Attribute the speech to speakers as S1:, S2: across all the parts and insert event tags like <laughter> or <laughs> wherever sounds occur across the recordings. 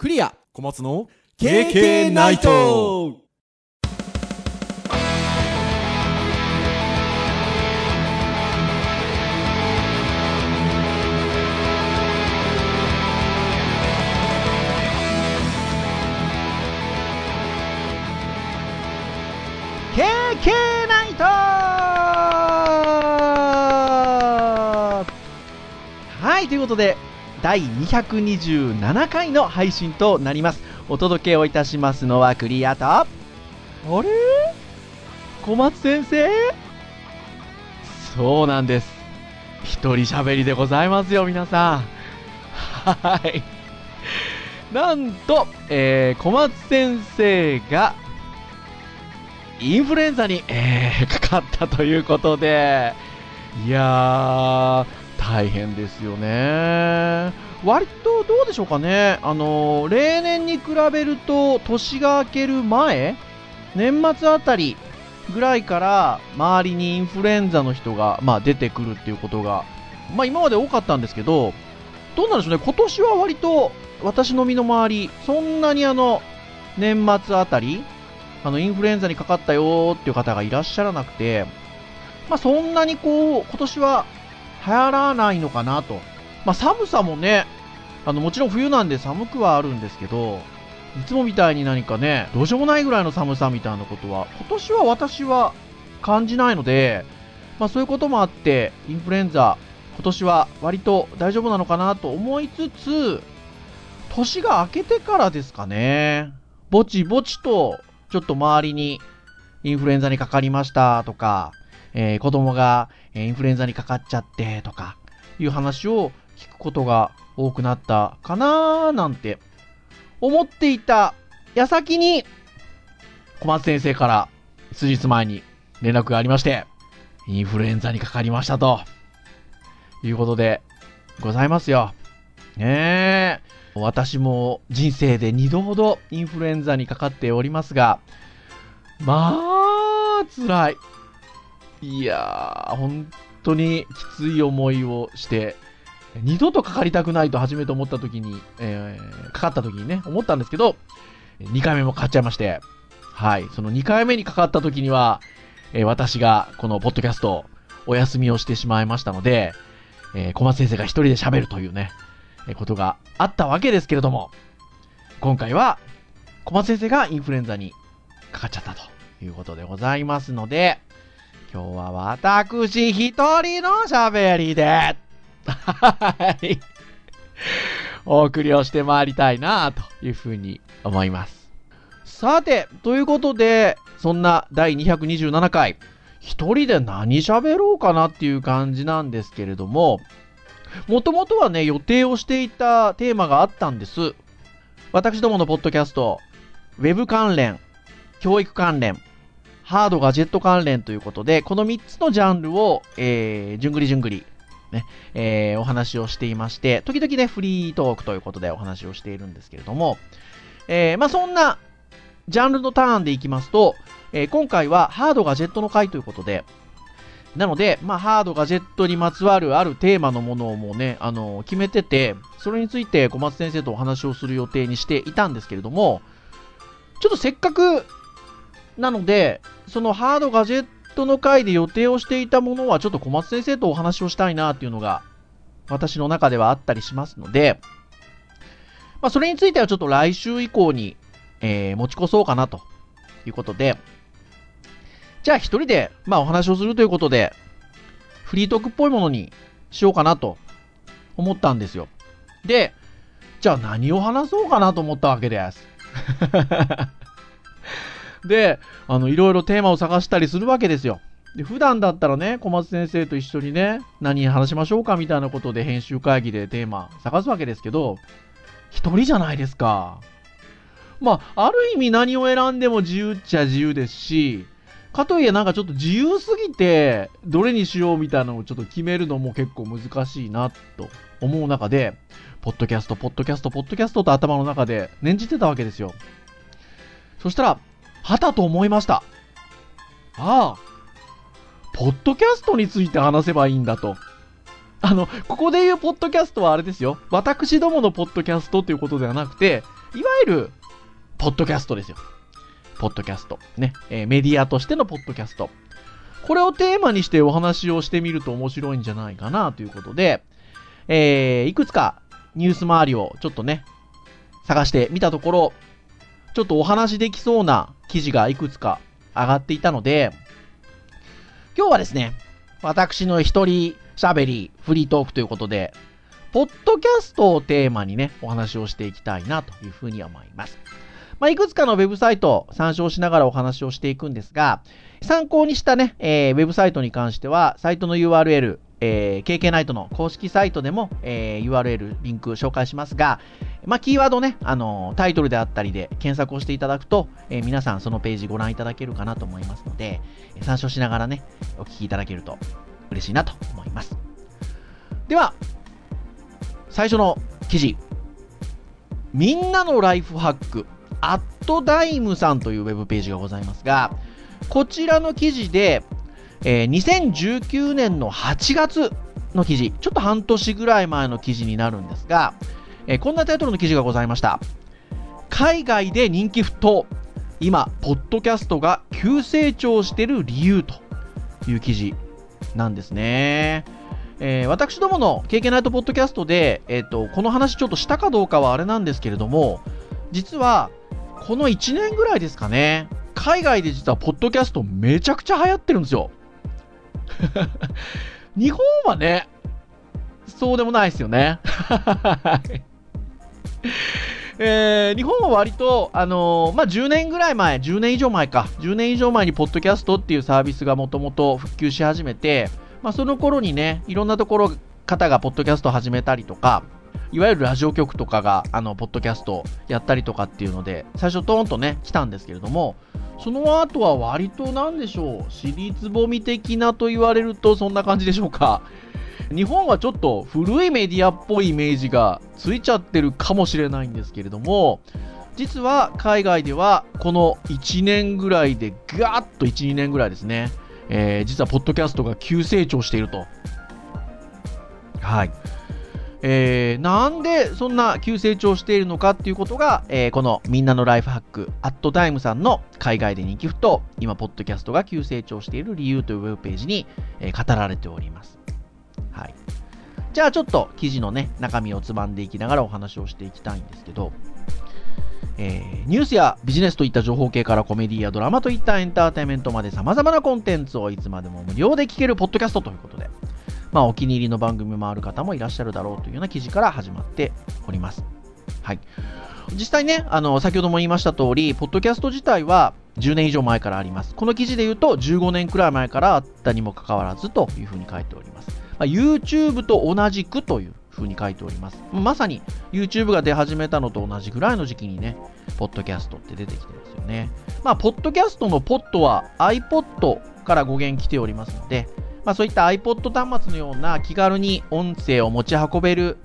S1: クリア。
S2: 小松の
S1: KK ナイト。
S3: ナイト。はい、ということで、第227回の配信となります。お届けをいたしますのはクリアと、あれ？小松先生？そうなんです。一人喋りでございますよ、皆さん。はい。なんと、えー、小松先生が、インフルエンザに、えー、かかったということで、いやー、大変ですよね。割とどうでしょうかね、あの例年に比べると年が明ける前、年末あたりぐらいから周りにインフルエンザの人が、まあ、出てくるっていうことが、まあ、今まで多かったんですけど、どうなんでしょうね、今年は割と私の身の回り、そんなにあの年末あたり、あのインフルエンザにかかったよっていう方がいらっしゃらなくて、まあ、そんなにこう今年は流行らないのかなと。まあ、寒さもね、あの、もちろん冬なんで寒くはあるんですけど、いつもみたいに何かね、どうしようもないぐらいの寒さみたいなことは、今年は私は感じないので、まあそういうこともあって、インフルエンザ、今年は割と大丈夫なのかなと思いつつ、年が明けてからですかね、ぼちぼちと、ちょっと周りにインフルエンザにかかりましたとか、えー、子供がインフルエンザにかかっちゃってとか、いう話を聞くことが多くなったかななんて思っていた矢先に小松先生から数日前に連絡がありましてインフルエンザにかかりましたということでございますよ。ねえ。私も人生で2度ほどインフルエンザにかかっておりますが、まあ、辛い。いやー、本当にきつい思いをして二度とかかりたくないと初めて思った時に、えー、かかった時にね、思ったんですけど、2回目もかかっちゃいまして、はい、その2回目にかかった時には、えー、私がこのポッドキャストお休みをしてしまいましたので、えー、小松先生が一人で喋るというね、えー、ことがあったわけですけれども、今回は小松先生がインフルエンザにかかっちゃったということでございますので、今日は私一人の喋りで、はい。お送りをしてまいりたいなというふうに思います。さて、ということで、そんな第227回、一人で何喋ろうかなっていう感じなんですけれども、もともとはね、予定をしていたテーマがあったんです。私どものポッドキャスト、ウェブ関連、教育関連、ハードガジェット関連ということで、この3つのジャンルを、えー、じゅんぐりじゅんぐりね、えー、お話をしていまして、時々ね、フリートークということでお話をしているんですけれども、えー、まあそんなジャンルのターンでいきますと、えー、今回はハードガジェットの回ということで、なので、まあ、ハードガジェットにまつわるあるテーマのものをもうね、あのー、決めてて、それについて小松先生とお話をする予定にしていたんですけれども、ちょっとせっかくなので、そのハードガジェットの回で予定をしていたものはちょっと小松先生とお話をしたいなっていうのが私の中ではあったりしますので、まあ、それについてはちょっと来週以降に、えー、持ち越そうかなということで、じゃあ一人で、まあ、お話をするということで、フリートークっぽいものにしようかなと思ったんですよ。で、じゃあ何を話そうかなと思ったわけです。で、あの、いろいろテーマを探したりするわけですよ。で、普段だったらね、小松先生と一緒にね、何話しましょうかみたいなことで編集会議でテーマ探すわけですけど、一人じゃないですか。まあ、ある意味何を選んでも自由っちゃ自由ですし、かといえなんかちょっと自由すぎて、どれにしようみたいなのをちょっと決めるのも結構難しいなと思う中で、ポッドキャスト、ポッドキャスト、ポッドキャストと頭の中で念じてたわけですよ。そしたら、はたと思いました。ああ、ポッドキャストについて話せばいいんだと。あの、ここで言うポッドキャストはあれですよ。私どものポッドキャストということではなくて、いわゆる、ポッドキャストですよ。ポッドキャスト。ね。えー、メディアとしてのポッドキャスト。これをテーマにしてお話をしてみると面白いんじゃないかなということで、えー、いくつかニュース周りをちょっとね、探してみたところ、ちょっとお話できそうな記事がいくつか上がっていたので、今日はですね、私の一人喋り、フリートークということで、ポッドキャストをテーマにね、お話をしていきたいなというふうに思います。まあ、いくつかのウェブサイトを参照しながらお話をしていくんですが、参考にしたね、えー、ウェブサイトに関しては、サイトの URL、えー、KK ナイトの公式サイトでも、えー、URL、リンク紹介しますが、まあ、キーワードね、あのー、タイトルであったりで検索をしていただくと、えー、皆さんそのページご覧いただけるかなと思いますので、参照しながらね、お聞きいただけると嬉しいなと思います。では、最初の記事。みんなのライフハック、アットダイムさんというウェブページがございますが、こちらの記事で、えー、2019年の8月の記事、ちょっと半年ぐらい前の記事になるんですが、えー、こんなタイトルの記事がございました。海外で人気沸騰。今、ポッドキャストが急成長している理由という記事なんですね。えー、私どもの経験ナイトポッドキャストで、えーと、この話ちょっとしたかどうかはあれなんですけれども、実はこの1年ぐらいですかね、海外で実はポッドキャストめちゃくちゃ流行ってるんですよ。<laughs> 日本はね、そうでもないですよね。<laughs> えー、日本は割と、あのー、まあ、10年ぐらい前、10年以上前か、10年以上前にポッドキャストっていうサービスがもともと復旧し始めて、まあ、その頃にね、いろんなところ、方がポッドキャストを始めたりとか、いわゆるラジオ局とかが、あの、ポッドキャストやったりとかっていうので、最初トーンとね、来たんですけれども、その後は割となんでしょう、尻つぼみ的なと言われるとそんな感じでしょうか。日本はちょっと古いメディアっぽいイメージがついちゃってるかもしれないんですけれども、実は海外ではこの1年ぐらいでガーッと1、2年ぐらいですね、えー、実はポッドキャストが急成長していると。はい。えー、なんでそんな急成長しているのかっていうことが、えー、このみんなのライフハック、アットタイムさんの海外で人気ふと、今、ポッドキャストが急成長している理由というウェブページに、えー、語られております。はい。じゃあちょっと記事のね、中身をつまんでいきながらお話をしていきたいんですけど、えー、ニュースやビジネスといった情報系からコメディやドラマといったエンターテインメントまで様々なコンテンツをいつまでも無料で聞けるポッドキャストということで、まあ、お気に入りの番組もある方もいらっしゃるだろうというような記事から始まっております。はい。実際ね、あの、先ほども言いました通り、ポッドキャスト自体は10年以上前からあります。この記事で言うと15年くらい前からあったにもかかわらずというふうに書いております。まあ、YouTube と同じくというふうに書いております。まさに YouTube が出始めたのと同じぐらいの時期にね、ポッドキャストって出てきてますよね。まあ、ポッドキャストのポットは iPod から語源来ておりますので、まあ、そういった iPod 端末のような気軽に音声を持ち運べる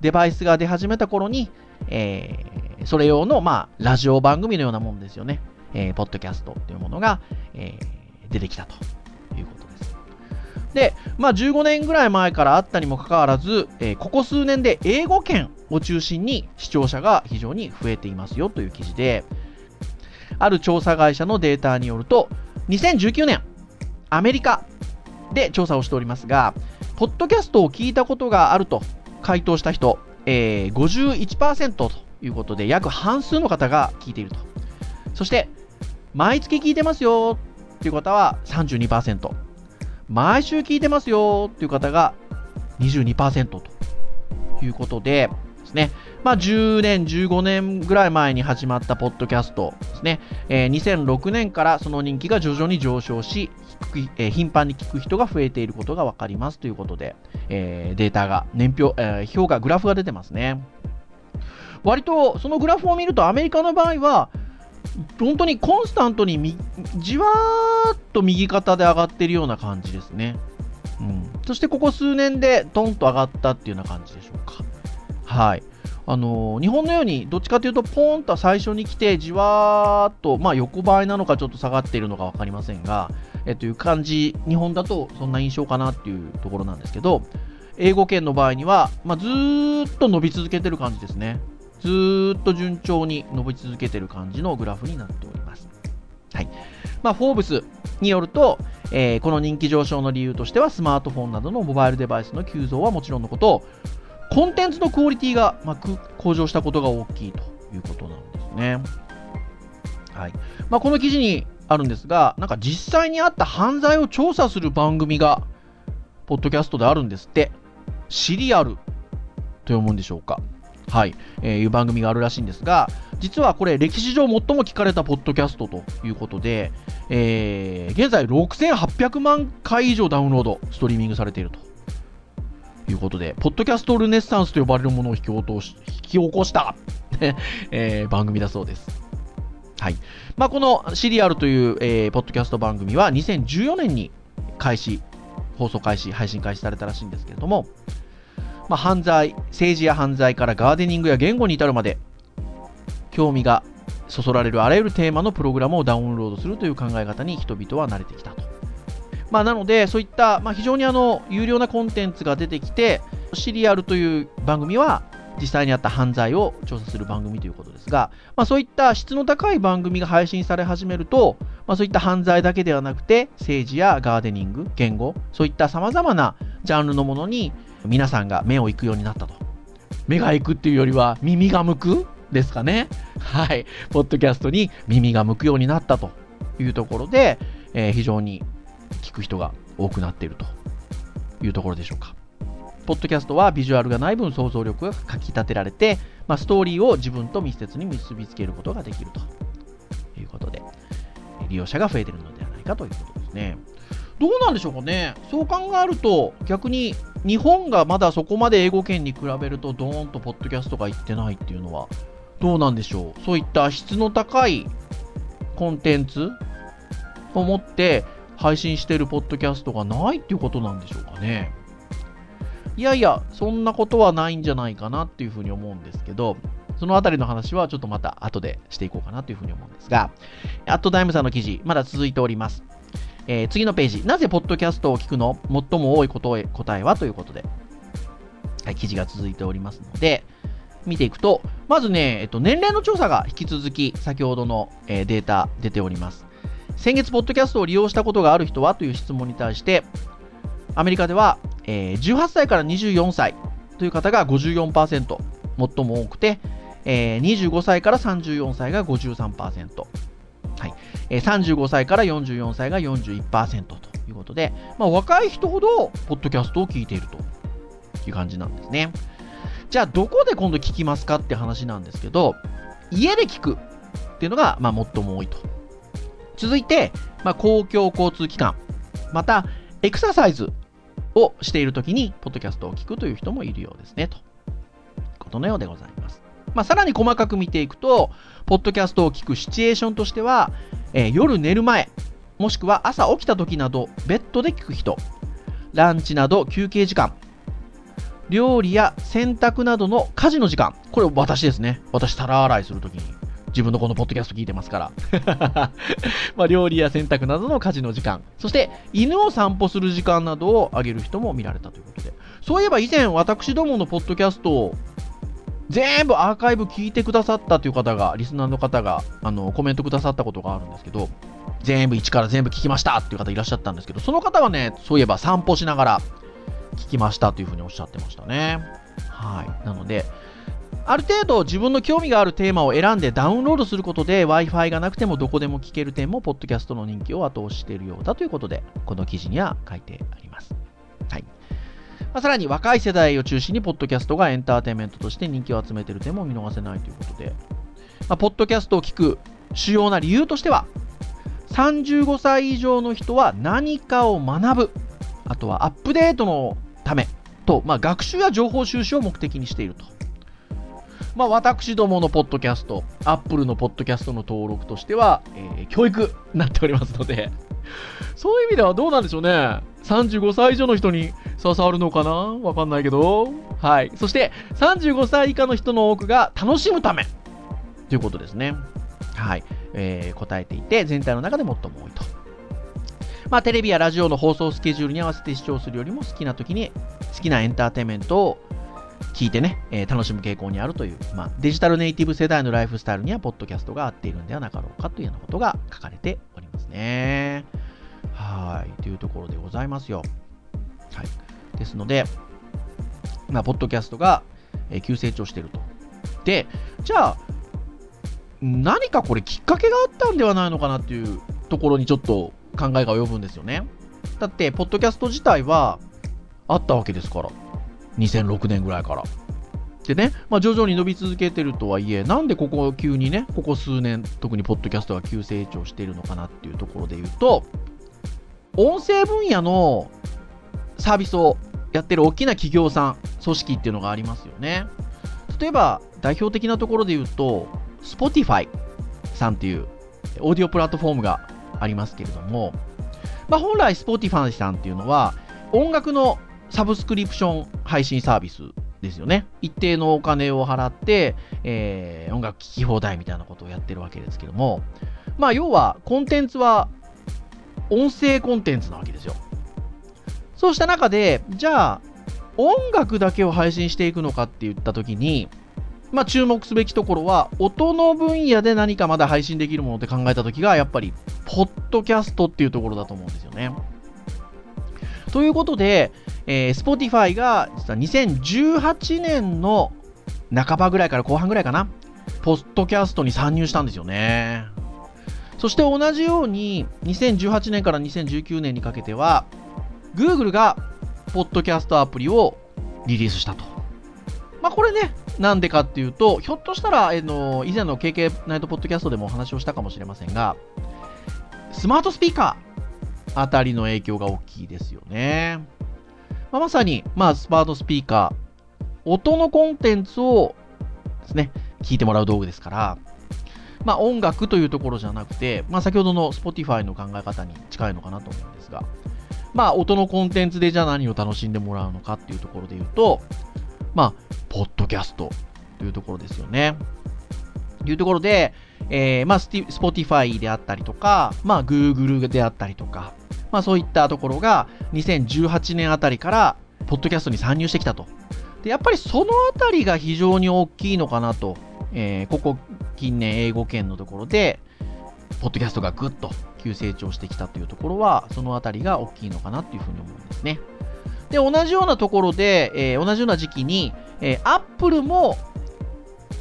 S3: デバイスが出始めた頃に、えー、それ用の、まあ、ラジオ番組のようなものですよね。えー、ポッドキャストっていうものが、えー、出てきたと。で、まあ、15年ぐらい前からあったにもかかわらず、えー、ここ数年で英語圏を中心に視聴者が非常に増えていますよという記事で、ある調査会社のデータによると、2019年、アメリカで調査をしておりますが、ポッドキャストを聞いたことがあると回答した人、えー、51%ということで、約半数の方が聞いていると。そして、毎月聞いてますよっていう方は32%。毎週聞いてますよっていう方が22%ということでですね。まあ、10年、15年ぐらい前に始まったポッドキャストですね。えー、2006年からその人気が徐々に上昇し、えー、頻繁に聞く人が増えていることが分かりますということで、えー、データが、年表、えー、表が、グラフが出てますね。割と、そのグラフを見ると、アメリカの場合は、本当にコンスタントにじわーっと右肩で上がってるような感じですね。うん、そしてここ数年でトンと上がったっていうような感じでしょうか。はい。あのー、日本のようにどっちかというとポーンと最初に来てじわーっと、まあ、横ばいなのかちょっと下がっているのか分かりませんが、えという感じ、日本だとそんな印象かなっていうところなんですけど、英語圏の場合には、まあ、ずっと伸び続けてる感じですね。ずっと順調に伸び続けてる感じのグラフになっております。はい。まあ、フォーブスによると、えーこの人気上昇の理由としては、スマートフォンなどのモバイルデバイスの急増はもちろんのこと、コンテンツのクオリティが、ま、向上したことが大きいということなんですね。はい。まあ、この記事にあるんですが、なんか実際にあった犯罪を調査する番組が、ポッドキャストであるんですって。シリアルと読むんでしょうか。はい、えーいう番組があるらしいんですが、実はこれ、歴史上最も聞かれたポッドキャストということで、えー現在6800万回以上ダウンロード、ストリーミングされているということで、ポッドキャストルネッサンスと呼ばれるものを引き起こし引き起こした、<laughs> えー番組だそうです。はいまあ、このシリアルという、えーポッドキャスト番組は2014年に開始、放送開始、配信開始されたらしいんですけれども、まあ、犯罪、政治や犯罪からガーデニングや言語に至るまで、興味がそそられるあらゆるテーマのプログラムをダウンロードするという考え方に人々は慣れてきたと。まあ、なので、そういった、まあ、非常にあの有料なコンテンツが出てきて、シリアルという番組は実際にあった犯罪を調査する番組ということですが、まあ、そういった質の高い番組が配信され始めると、まあ、そういった犯罪だけではなくて、政治やガーデニング、言語、そういった様々なジャンルのものに皆さんが目を行くようになったと。目が行くっていうよりは耳が向くですかね。はい。ポッドキャストに耳が向くようになったというところで、えー非常に聞く人が多くなっているというところでしょうか。ポッドキャストはビジュアルがない分想像力がかき立てられて、まあ、ストーリーを自分と密接に結びつけることができるということで、利用者が増えているのではないかということですね。どうなんでしょうかね。そう考えると、逆に日本がまだそこまで英語圏に比べると、ドーンとポッドキャストがいってないっていうのは、どうなんでしょう?そういった質の高いコンテンツを持って配信してるポッドキャストがないっていうことなんでしょうかね。いやいや、そんなことはないんじゃないかなっていうふうに思うんですけど、そのあたりの話はちょっとまた後でしていこうかなというふうに思うんですが、アットダイムさんの記事、まだ続いております。えー次のページ、なぜポッドキャストを聞くの？最も多いことへ答えは？ということで、はい、記事が続いておりますので、見ていくと、まずね、えっと、年齢の調査が引き続き、先ほどの、えーデータ出ております。先月、ポッドキャストを利用したことがある人は？という質問に対して、アメリカでは、えー18歳から24歳という方が54%、最も多くて、えー25歳から34歳が53%、はい。え35歳から44歳が41%ということで、まあ、若い人ほど、ポッドキャストを聞いているという感じなんですね。じゃあ、どこで今度聞きますかって話なんですけど、家で聞くっていうのが、まあ、最も多いと。続いて、まあ、公共交通機関、また、エクササイズをしているときに、ポッドキャストを聞くという人もいるようですね、ということのようでございます。まあ、さらに細かく見ていくと、ポッドキャストを聞くシチュエーションとしては、えー夜寝る前、もしくは朝起きた時など、ベッドで聞く人、ランチなど休憩時間、料理や洗濯などの家事の時間、これ私ですね。私、皿洗いするときに、自分のこのポッドキャスト聞いてますから。<laughs> まあ、料理や洗濯などの家事の時間、そして犬を散歩する時間などを挙げる人も見られたということで、そういえば以前、私どものポッドキャストを全部アーカイブ聞いてくださったという方が、リスナーの方があのコメントくださったことがあるんですけど、全部一から全部聞きましたっていう方いらっしゃったんですけど、その方はね、そういえば散歩しながら聞きましたというふうにおっしゃってましたね。はい。なので、ある程度自分の興味があるテーマを選んでダウンロードすることで Wi-Fi がなくてもどこでも聞ける点もポッドキャストの人気を後押ししているようだということで、この記事には書いてあります。はい。まあ、さらに若い世代を中心にポッドキャストがエンターテインメントとして人気を集めている点も見逃せないということで、まあ、ポッドキャストを聞く主要な理由としては、35歳以上の人は何かを学ぶ、あとはアップデートのためと、まあ、学習や情報収集を目的にしていると。まあ、私どものポッドキャスト、アップルのポッドキャストの登録としては、えー教育になっておりますので、そういう意味ではどうなんでしょうね。35歳以上の人に刺さるのかな？わかんないけど。はい。そして、35歳以下の人の多くが楽しむためということですね。はい。えー答えていて、全体の中で最も多いと。まあ、テレビやラジオの放送スケジュールに合わせて視聴するよりも好きな時に好きなエンターテインメントを聞いてね、えー楽しむ傾向にあるという、まあ、デジタルネイティブ世代のライフスタイルには、ポッドキャストが合っているんではなかろうかというようなことが書かれておりますね。はい。というところでございますよ。はい。ですので、まあ、ポッドキャストが、えー急成長してると。で、じゃあ、何かこれきっかけがあったんではないのかなっていうところにちょっと考えが及ぶんですよね。だって、ポッドキャスト自体はあったわけですから。2006年ぐらいから。でね、まあ、徐々に伸び続けてるとはいえ、なんでここ急にね、ここ数年、特にポッドキャストが急成長しているのかなっていうところで言うと、音声分野のサービスをやってる大きな企業さん、組織っていうのがありますよね。例えば、代表的なところで言うと、Spotify さんっていうオーディオプラットフォームがありますけれども、まあ、本来 Spotify さんっていうのは、音楽のサブスクリプション配信サービスですよね。一定のお金を払って、えー音楽聴き放題みたいなことをやってるわけですけども、まあ、要は、コンテンツは音声コンテンツなわけですよ。そうした中で、じゃあ、音楽だけを配信していくのかって言ったときに、まあ、注目すべきところは、音の分野で何かまだ配信できるものって考えたときが、やっぱり、ポッドキャストっていうところだと思うんですよね。ということで、えー Spotify が実は2018年の半ばぐらいから後半ぐらいかな、ポッドキャストに参入したんですよね。そして同じように、2018年から2019年にかけては、Google がポッドキャストアプリをリリースしたと。まあこれね、なんでかっていうと、ひょっとしたら、あの以前の KK ナイトポッドキャストでもお話をしたかもしれませんが、スマートスピーカーあたりの影響が大きいですよね。まあ、まさに、まあ、スマートスピーカー、音のコンテンツをですね、聞いてもらう道具ですから、まあ、音楽というところじゃなくて、まあ、先ほどの Spotify の考え方に近いのかなと思うんですが、まあ、音のコンテンツでじゃあ何を楽しんでもらうのかっていうところで言うと、まあ、ポッドキャストというところですよね。というところで、えー、まあ、スティ Spotify であったりとか、まあ、Google であったりとか、まあ、そういったところが2018年あたりから、ポッドキャストに参入してきたと。で、やっぱりそのあたりが非常に大きいのかなと、えーここ近年英語圏のところで、ポッドキャストがぐっと急成長してきたというところは、そのあたりが大きいのかなというふうに思うんですね。で、同じようなところで、えー同じような時期に、えー、Apple も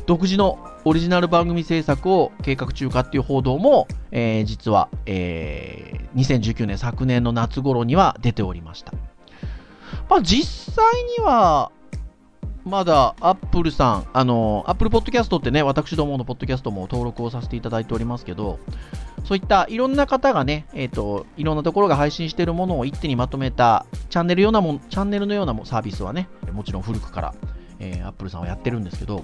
S3: 独自のオリジナル番組制作を計画中かっていう報道も、えー実は、えー2019年昨年の夏頃には出ておりました。まあ実際には、まだアップルさん、あの、アップルポッドキャストってね、私どものポッドキャストも登録をさせていただいておりますけど、そういったいろんな方がね、えっ、と、いろんなところが配信しているものを一手にまとめたチャンネルようなもん、チャンネルのようなもサービスはね、もちろん古くから、えー、アップルさんはやってるんですけど、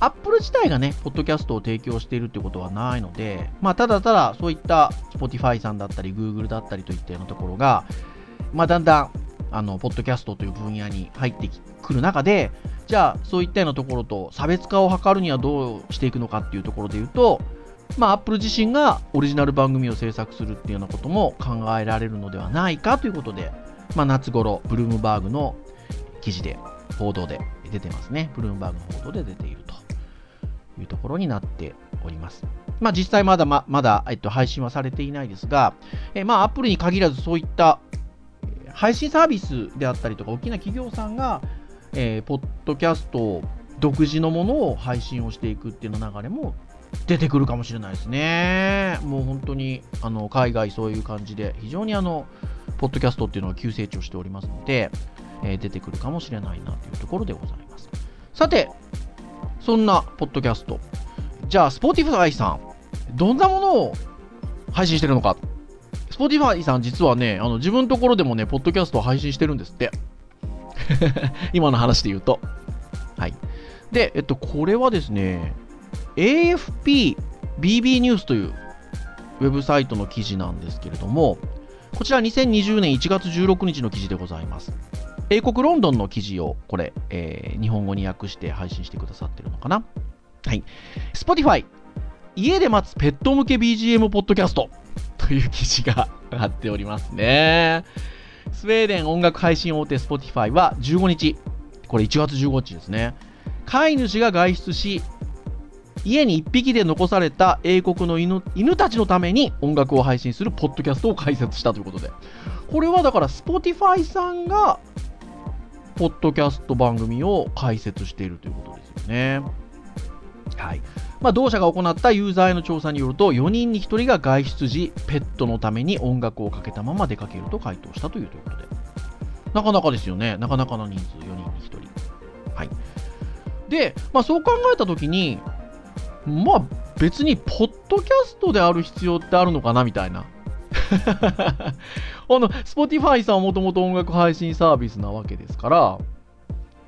S3: アップル自体がね、ポッドキャストを提供しているってことはないので、まあ、ただただそういった Spotify さんだったり、Google だったりといったようなところが、まあ、だんだん、あの、ポッドキャストという分野に入ってくる中で、じゃあ、そういったようなところと差別化を図るにはどうしていくのかっていうところで言うと、まあ、アップル自身がオリジナル番組を制作するっていうようなことも考えられるのではないかということで、まあ、夏頃、ブルームバーグの記事で、報道で出てますね。ブルームバーグの報道で出ているというところになっております。まあ、実際まだままだ、えっと、配信はされていないですが、えまあ、アップルに限らずそういった配信サービスであったりとか、大きな企業さんが、えーポッドキャスト独自のものを配信をしていくっていうの流れも出てくるかもしれないですね。もう本当にあの海外そういう感じで非常にあのポッドキャストっていうのは急成長しておりますので、え出てくるかもしれないなというところでございます。さて、そんなポッドキャスト。じゃあ、Spotify さん、どんなものを配信してるのか。Spotify さん実はね、あの自分のところでもね、ポッドキャストを配信してるんですって。<laughs> 今の話で言うと。はい。で、えっと、これはですね、AFP BB ニュースというウェブサイトの記事なんですけれども、こちら2020年1月16日の記事でございます。英国ロンドンの記事をこれ、えー日本語に訳して配信してくださってるのかな？はい。Spotify 家で待つペット向け BGM ポッドキャストという記事が上がっておりますね。スウェーデン音楽配信大手 Spotify は15日、これ1月15日ですね。飼い主が外出し、家に1匹で残された英国の犬犬たちのために音楽を配信するポッドキャストを開設したということで。これはだから Spotify さんが、ポッドキャスト番組を開設しているということですよね。はい。まあ、同社が行ったユーザーへの調査によると、4人に1人が外出時、ペットのために音楽をかけたまま出かけると回答したというということで。なかなかですよね。なかなかの人数、4人に1人。はい。で、まあ、そう考えたときに、まあ、別に、ポッドキャストである必要ってあるのかなみたいな。<laughs> あの、Spotify さんはもともと音楽配信サービスなわけですから、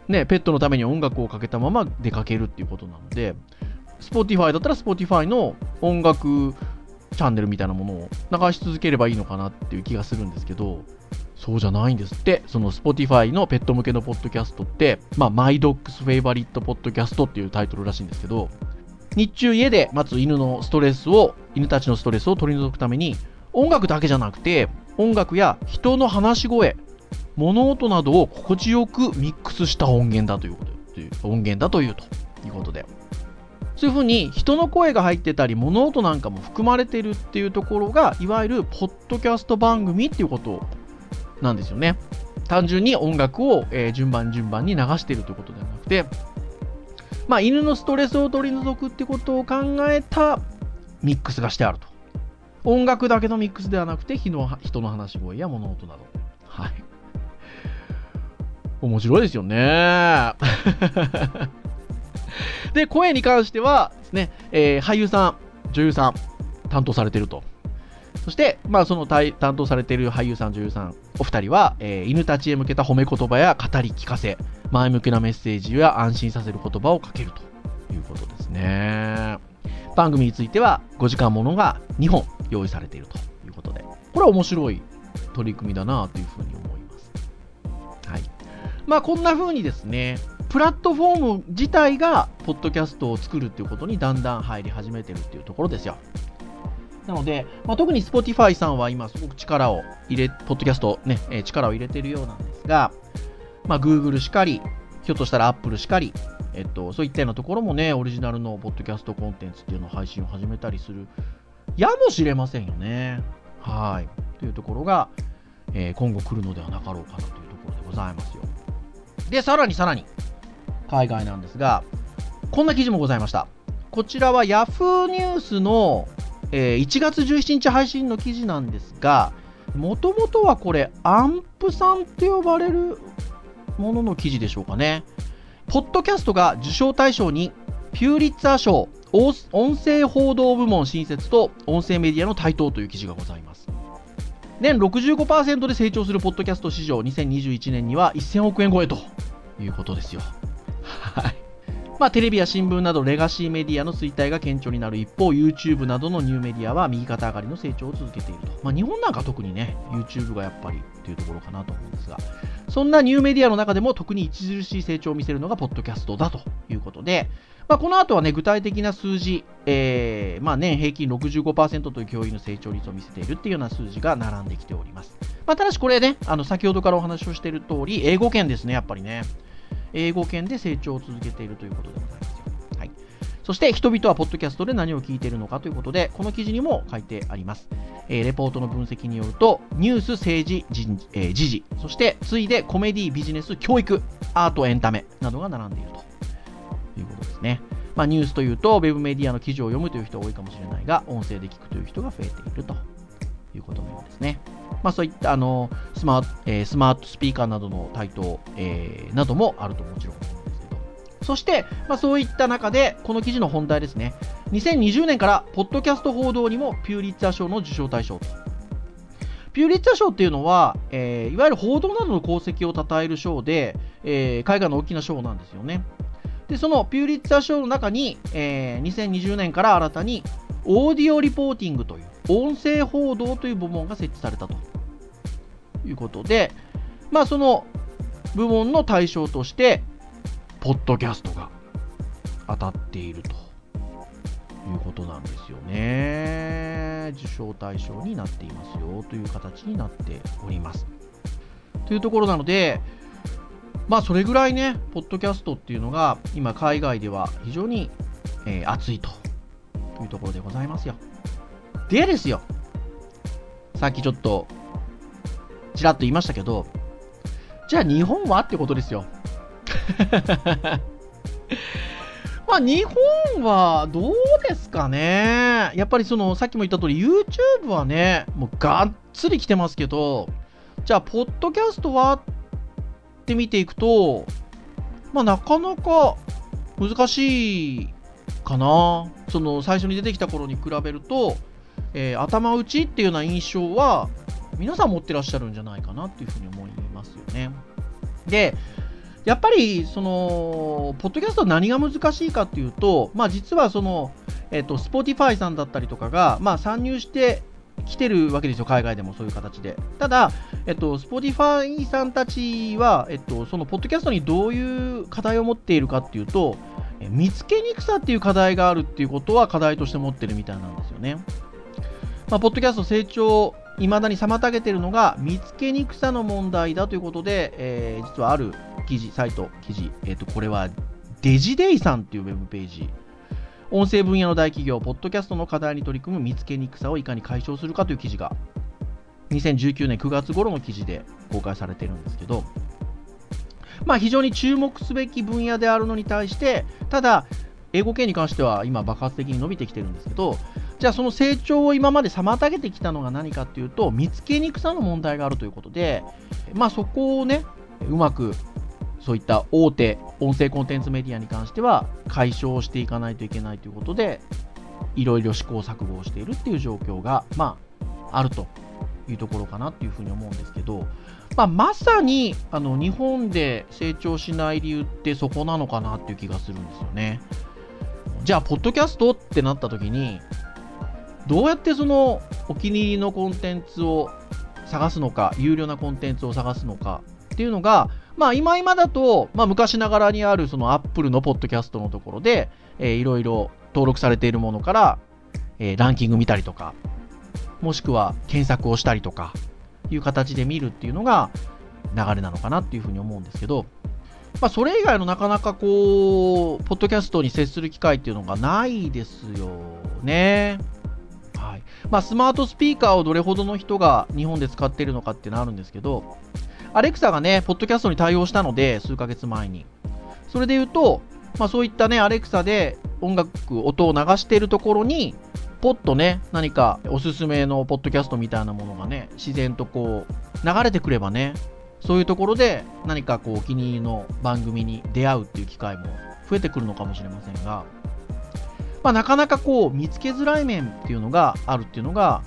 S3: ね、ペットのために音楽をかけたまま出かけるっていうことなので、Spotify だったら Spotify の音楽チャンネルみたいなものを流し続ければいいのかなっていう気がするんですけど、そうじゃないんですって。その Spotify のペット向けのポッドキャストって、まあ、My Dog's Favorite Podcast っていうタイトルらしいんですけど、日中家で待つ犬のストレスを、犬たちのストレスを取り除くために、音楽だけじゃなくて、音楽や人の話し声、物音などを心地よくミックスした音源だということ音源だというということで。そういうふうに人の声が入ってたり物音なんかも含まれてるっていうところがいわゆるポッドキャスト番組っていうことなんですよね。単純に音楽を、えー、順番順番に流しているということではなくて、まあ、犬のストレスを取り除くってことを考えたミックスがしてあると。音楽だけのミックスではなくて人の人の話し声や物音など。はい。面白いですよね。<laughs> で、声に関してはですね、えー、俳優さん、女優さん、担当されてると。そして、まあ、その担当されている俳優さん、女優さん、お二人は、えー、犬たちへ向けた褒め言葉や語り聞かせ、前向きなメッセージや安心させる言葉をかけるということですね。番組については5時間ものが2本用意されているということで、これは面白い取り組みだなというふうに思います。はい。まあ、こんな風にですね、プラットフォーム自体が、ポッドキャストを作るっていうことにだんだん入り始めてるっていうところですよ。なので、まあ、特に Spotify さんは今すごく力を入れ、ポッドキャストね、え力を入れてるようなんですが、まあ、Google しかり、ひょっとしたら Apple しかり、えっと、そういったようなところもね、オリジナルのポッドキャストコンテンツっていうのを配信を始めたりするやもしれませんよね。はい。というところが、えー、今後来るのではなかろうかなというところでございますよ。で、さらにさらに、海外なんですが、こんな記事もございました。こちらは Yahoo ニュースの、えー、1月17日配信の記事なんですが、もともとはこれ、アンプさんって呼ばれるものの記事でしょうかね。ポッドキャストが受賞対象に、ピューリッツァー賞、音声報道部門新設と音声メディアの台頭という記事がございます。年65%で成長するポッドキャスト市場、2021年には1000億円超えということですよ。はい。まあ、テレビや新聞などレガシーメディアの衰退が顕著になる一方、YouTube などのニューメディアは右肩上がりの成長を続けていると。まあ、日本なんか特にね、YouTube がやっぱりというところかなと思うんですが、そんなニューメディアの中でも特に著しい成長を見せるのがポッドキャストだということで、まあ、この後はね、具体的な数字、えー、まあ、年平均65%という教員の成長率を見せているっていうような数字が並んできております。まあ、ただしこれね、あの先ほどからお話をしている通り、英語圏ですね、やっぱりね。英語圏で成長を続けているということでございます。そして人々はポッドキャストで何を聞いているのかということで、この記事にも書いてあります。えー、レポートの分析によると、ニュース、政治、人えー、時事、そして次いでコメディ、ビジネス、教育、アート、エンタメなどが並んでいるということですね。まあ、ニュースというと、ウェブメディアの記事を読むという人が多いかもしれないが、音声で聞くという人が増えているということのようですね。まあ、そういったあのスマート、えー、スマートスピーカーなどの台頭、えー、などもあるともちろん、そして、まあ、そういった中で、この記事の本題ですね、2020年から、ポッドキャスト報道にもピューリッツァ賞の受賞対象。ピューリッツァ賞っていうのは、えー、いわゆる報道などの功績を称える賞で、えー、海外の大きな賞なんですよね。で、そのピューリッツァ賞の中に、えー、2020年から新たに、オーディオリポーティングという、音声報道という部門が設置されたということで、まあ、その部門の対象として、ポッドキャストが当たっているということなんですよね。受賞対象になっていますよという形になっております。というところなので、まあそれぐらいね、ポッドキャストっていうのが今海外では非常に、えー、熱いというところでございますよ。でですよ、さっきちょっとちらっと言いましたけど、じゃあ日本はってことですよ。<laughs> まあ日本はどうですかね。やっぱりそのさっきも言った通り YouTube はね、もうがっつり来てますけど、じゃあポッドキャストはって見ていくと、まあなかなか難しいかな。その最初に出てきた頃に比べると、えー、頭打ちっていうような印象は皆さん持ってらっしゃるんじゃないかなっていうふうに思いますよね。で、やっぱり、その、ポッドキャスト何が難しいかっていうと、まあ実はその、えっ、ー、と、Spotify さんだったりとかが、まあ参入してきてるわけですよ、海外でもそういう形で。ただ、えっと、Spotify さんたちは、えっと、そのポッドキャストにどういう課題を持っているかっていうと、見つけにくさっていう課題があるっていうことは課題として持ってるみたいなんですよね。まあ、ポッドキャスト成長未だに妨げているのが見つけにくさの問題だということで、えー、実はある記事、サイト、記事、え、ー、と、これはデジデイさんっていうウェブページ、音声分野の大企業、ポッドキャストの課題に取り組む見つけにくさをいかに解消するかという記事が、2019年9月頃の記事で公開されているんですけど、まあ非常に注目すべき分野であるのに対して、ただ、英語圏に関しては今爆発的に伸びてきてるんですけど、じゃあその成長を今まで妨げてきたのが何かっていうと、見つけにくさの問題があるということで、まあそこをね、うまくそういった大手音声コンテンツメディアに関しては解消していかないといけないということで、いろいろ試行錯誤をしているっていう状況が、まあ、あるというところかなっていうふうに思うんですけど、まあ、まさにあの日本で成長しない理由ってそこなのかなっていう気がするんですよね。じゃあ、ポッドキャストってなった時に、どうやってそのお気に入りのコンテンツを探すのか、有料なコンテンツを探すのかっていうのが、まあ今今だと、まあ昔ながらにあるその Apple のポッドキャストのところで、えー、いろいろ登録されているものから、えー、ランキング見たりとか、もしくは検索をしたりとか、いう形で見るっていうのが流れなのかなっていうふうに思うんですけど、まあそれ以外のなかなかこう、ポッドキャストに接する機会っていうのがないですよね。まあ、スマートスピーカーをどれほどの人が日本で使っているのかっていうのあるんですけど、アレクサがね、ポッドキャストに対応したので、数ヶ月前に。それで言うと、まあ、そういったね、アレクサで音楽、音を流しているところに、ポッとね、何かおすすめのポッドキャストみたいなものがね、自然とこう、流れてくればね、そういうところで何かこう、お気に入りの番組に出会うっていう機会も増えてくるのかもしれませんが、まあ、なかなかこう見つけづらい面っていうのがあるっていうのが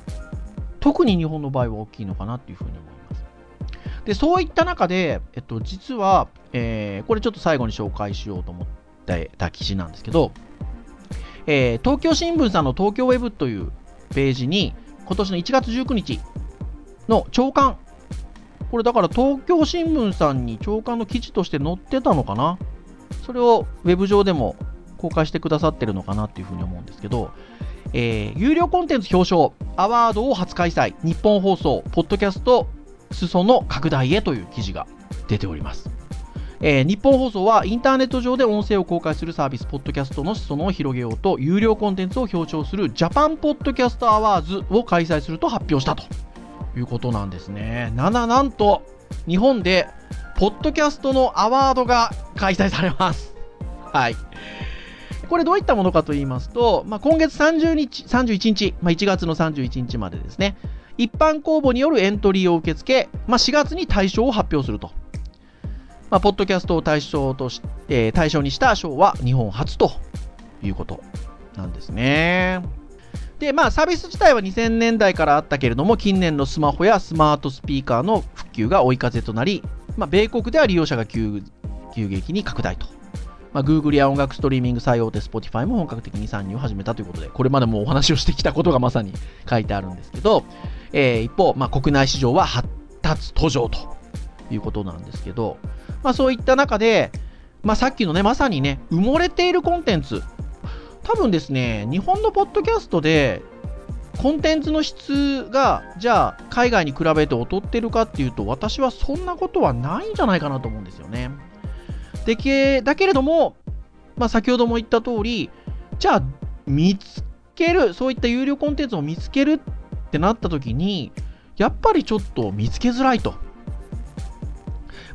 S3: 特に日本の場合は大きいのかなっていうふうに思います。でそういった中で、えっと、実は、えー、これちょっと最後に紹介しようと思ってた記事なんですけど、えー、東京新聞さんの東京ウェブというページに今年の1月19日の朝刊これだから東京新聞さんに朝刊の記事として載ってたのかな？それをウェブ上でも公開してくださってるのかなっていうふうに思うんですけど、えー、有料コンテンツ表彰アワードを初開催日本放送ポッドキャスト裾の拡大へという記事が出ております。えー、ニッポン放送はインターネット上で音声を公開するサービス、ポッドキャストの裾野を広げようと、有料コンテンツを表彰するジャパンポッドキャストアワードを開催すると発表したということなんですね。なな、なんと、日本で、ポッドキャストのアワードが開催されます。はい。これどういったものかと言いますと、まあ、今月30日、31日、まあ、1月の31日までですね、一般公募によるエントリーを受け付け、まあ、4月に対象を発表すると。まあ、ポッドキャストを対象とし、えー、対象にした賞は日本初ということなんですね。で、まあ、サービス自体は2000年代からあったけれども、近年のスマホやスマートスピーカーの普及が追い風となり、まあ、米国では利用者が急急激に拡大と。まあ、Google や音楽ストリーミング最大手 Spotify も本格的に参入を始めたということで、これまでもお話をしてきたことがまさに書いてあるんですけど、えー、一方、まあ、国内市場は発達途上ということなんですけど、まあ、そういった中で、まあ、さっきのね、まさにね、埋もれているコンテンツ、多分ですね、日本のポッドキャストで、コンテンツの質が、じゃあ、海外に比べて劣ってるかっていうと、私はそんなことはないんじゃないかなと思うんですよね。でけ、だけれども、まあ、先ほども言った通り、じゃあ、見つける、そういった有料コンテンツを見つけるってなった時に、やっぱりちょっと見つけづらいと。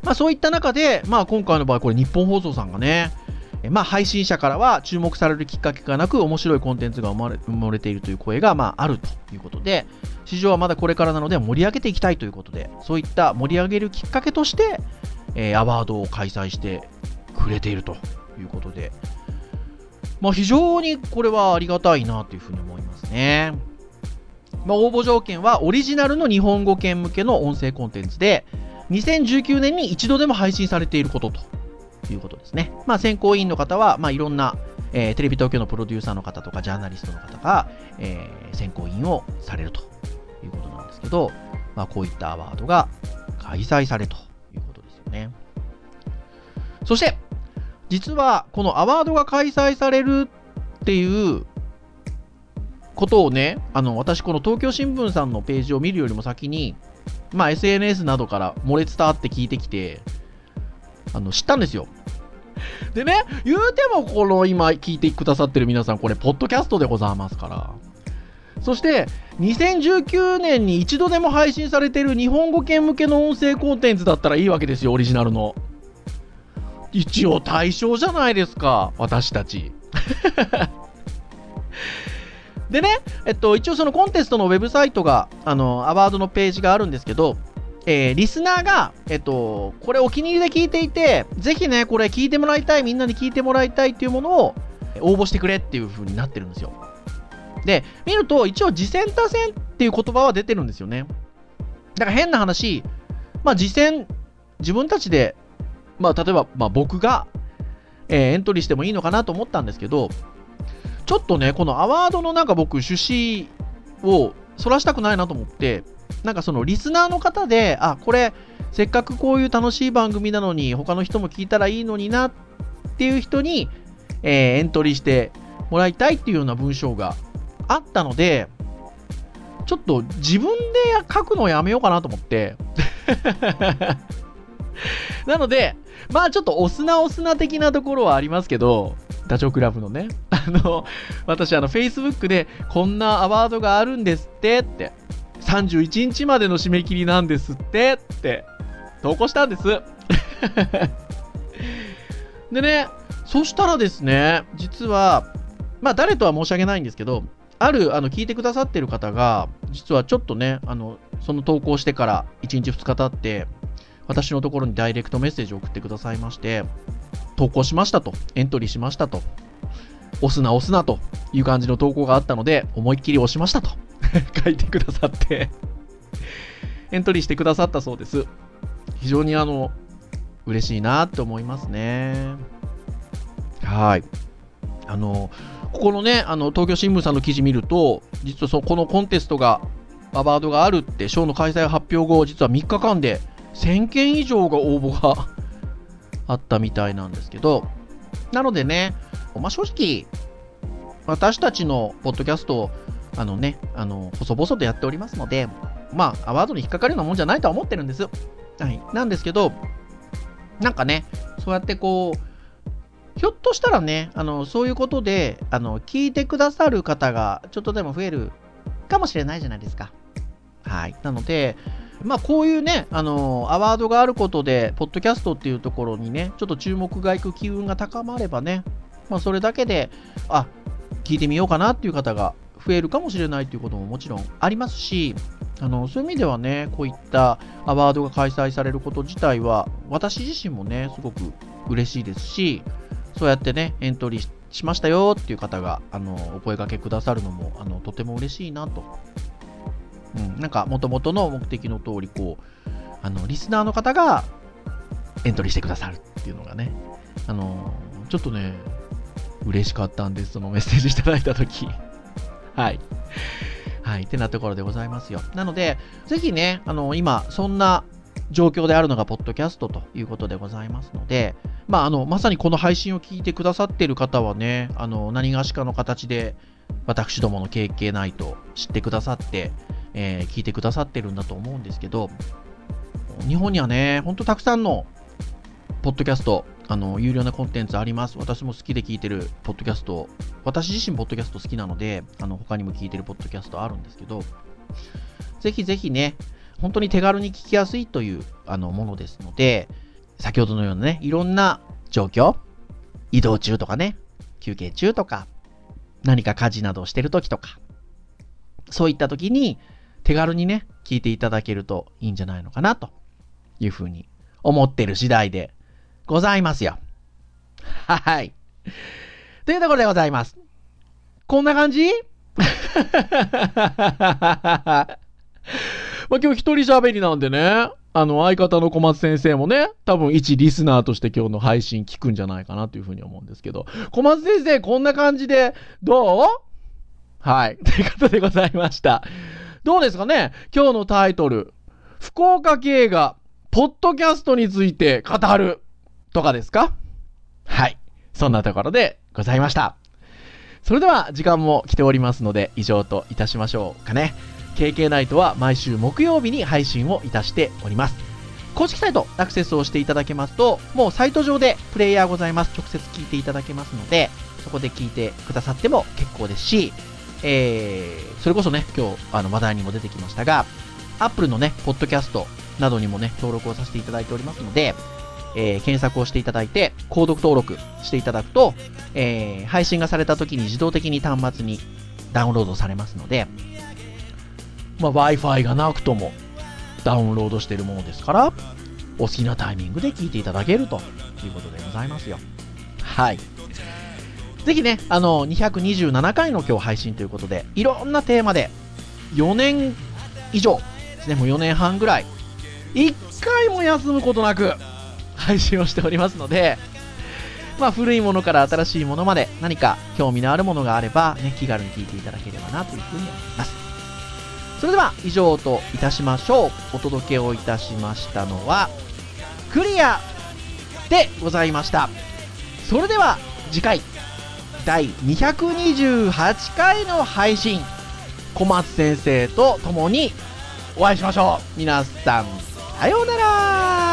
S3: まあ、そういった中で、まあ、今回の場合、これ日本放送さんがね、まあ、配信者からは注目されるきっかけがなく面白いコンテンツが生まれ埋もれているという声が、まあ、あるということで市場はまだこれからなので盛り上げていきたいということでそういった盛り上げるきっかけとして、えー、アワードを開催してくれているということで、まあ、非常にこれはありがたいなというふうに思いますね。まあ、応募条件はオリジナルの日本語圏向けの音声コンテンツで2019年に一度でも配信されていることということですね。まあ、選考委員の方は、まあ、いろんな、えー、テレビ東京のプロデューサーの方とかジャーナリストの方が、えー、選考委員をされるということなんですけど、まあ、こういったアワードが開催されということね。そして、実はこのアワードが開催されるっていうことをね、あの私、この東京新聞さんのページを見るよりも先に、まあ、SNS などから漏れ伝わって聞いてきて、あの知ったんですよ。でね、言うてもこの今聞いてくださってる皆さん、これ、ポッドキャストでございますから。そして、2019年に一度でも配信されている日本語圏向けの音声コンテンツだったらいいわけですよ、オリジナルの。一応対象じゃないですか、私たち。<laughs> でね、えっと、一応そのコンテストのウェブサイトが、あの、アワードのページがあるんですけど、えー、リスナーが、えっと、これお気に入りで聞いていて、ぜひね、これ聞いてもらいたい、みんなに聞いてもらいたいっていうものを応募してくれっていう風になってるんですよ。で、見ると、一応、次戦多戦っていう言葉は出てるんですよね。だから変な話、まあ、次戦、自分たちで、まあ、例えば、まあ、僕が、えー、エントリーしてもいいのかなと思ったんですけど、ちょっとね、このアワードのなんか僕、趣旨をそらしたくないなと思って、なんかそのリスナーの方で、あ、これ、せっかくこういう楽しい番組なのに、他の人も聞いたらいいのになっていう人に、えー、エントリーしてもらいたいっていうような文章があったので、ちょっと自分で書くのをやめようかなと思って。<laughs> なので、まあちょっとお砂お砂的なところはありますけど、ダチョウ倶楽部のね、<laughs> あの、私あの Facebook でこんなアワードがあるんですってって、31日までの締め切りなんですってって投稿したんです。<laughs> でね、そしたらですね、実は、まあ誰とは申し上げないんですけど、ある、あの、聞いてくださってる方が、実はちょっとね、あの、その投稿してから1日2日経って、私のところにダイレクトメッセージを送ってくださいまして、投稿しましたと、エントリーしましたと、押すな押すなという感じの投稿があったので、思いっきり押しましたと。<laughs> 書いてくださってエントリーしてくださったそうです。非常にあの、嬉しいなって思いますね。はい。あの、ここのね、あの、東京新聞さんの記事見ると、実はそこのコンテストが、アワードがあるって、賞の開催発表後、実は3日間で1000件以上が応募が <laughs> あったみたいなんですけど、なのでね、まあ、正直、私たちのポッドキャストあのね、あの、細々とやっておりますので、まあ、アワードに引っかかるようなもんじゃないとは思ってるんです。はい。なんですけど、なんかね、そうやってこう、ひょっとしたらね、あの、そういうことで、あの、聞いてくださる方がちょっとでも増えるかもしれないじゃないですか。はい。なので、まあ、こういうね、あの、アワードがあることで、ポッドキャストっていうところにね、ちょっと注目がいく機運が高まればね、まあ、それだけで、あ、聞いてみようかなっていう方が増えるかもしれないということももちろんありますし、あのそういう意味ではね、こういったアワードが開催されること自体は、私自身もね、すごく嬉しいですし、そうやってね、エントリーしましたよっていう方が、あのお声掛けくださるのも、あのとても嬉しいなと。うん、なんか、もともとの目的の通り、こう、あの、リスナーの方がエントリーしてくださるっていうのがね、あのちょっとね、嬉しかったんです、そのメッセージいただいたとき。<laughs> はい。はい。ってなところでございますよ。なので、ぜひね、あの、今、そんな状況であるのが、ポッドキャストということでございますので、まあ、あの、まさにこの配信を聞いてくださっている方はね、あの、何がしかの形で、私どもの経験ないと知ってくださって、えー、聞いてくださってるんだと思うんですけど、日本にはね、ほんとたくさんの、ポッポッドキャスト、あの、有料なコンテンツあります。私も好きで聞いてるポッドキャスト、私自身ポッドキャスト好きなので、あの、他にも聞いてるポッドキャストあるんですけど、ぜひぜひね、本当に手軽に聞きやすいというあのものですので、先ほどのようなね、いろんな状況、移動中とかね、休憩中とか、何か家事などをしてる時とか、そういった時に手軽にね、聞いていただけるといいんじゃないのかなというふうに思ってる次第でございますよ。はい。というところでございます。こんな感じ？まあ今日一人喋りなんでね、あの相方の小松先生もね、多分一リスナーとして今日の配信聞くんじゃないかなというふうに思うんですけど、小松先生こんな感じでどう？はい。<laughs> ということでございました。どうですかね？今日のタイトル。福岡系が、ポッドキャストについて語る。とかですか？はい。そんなところでございました。それでは時間も来ておりますので以上といたしましょうかね。KK ナイトは毎週木曜日に配信をいたしております。公式サイトアクセスをしていただけますと、もうサイト上でプレイヤーございます。直接聞いていただけますので、そこで聞いてくださっても結構ですし、えー、それこそね、今日あの話題にも出てきましたが、Apple のね、ポッドキャストなどにもね、登録をさせていただいておりますので、えー、検索をしていただいて、購読登録していただくと、えー、配信がされた時に自動的に端末にダウンロードされますので、まあ、Wi-Fi がなくともダウンロードしているものですから、お好きなタイミングで聞いていただけるということでございますよ。はい。ぜひね、あの、227回の今日配信ということで、いろんなテーマで、4年以上ですね、もう4年半ぐらい、1回も休むことなく、配信をしておりますので、まあ、古いものから新しいものまで何か興味のあるものがあれば、ね、気軽に聞いていただければなというふうに思います。それでは以上といたしましょう。お届けをいたしましたのは、クリアでございました。それでは次回、第228回の配信、小松先生と共にお会いしましょう。皆さん、さようなら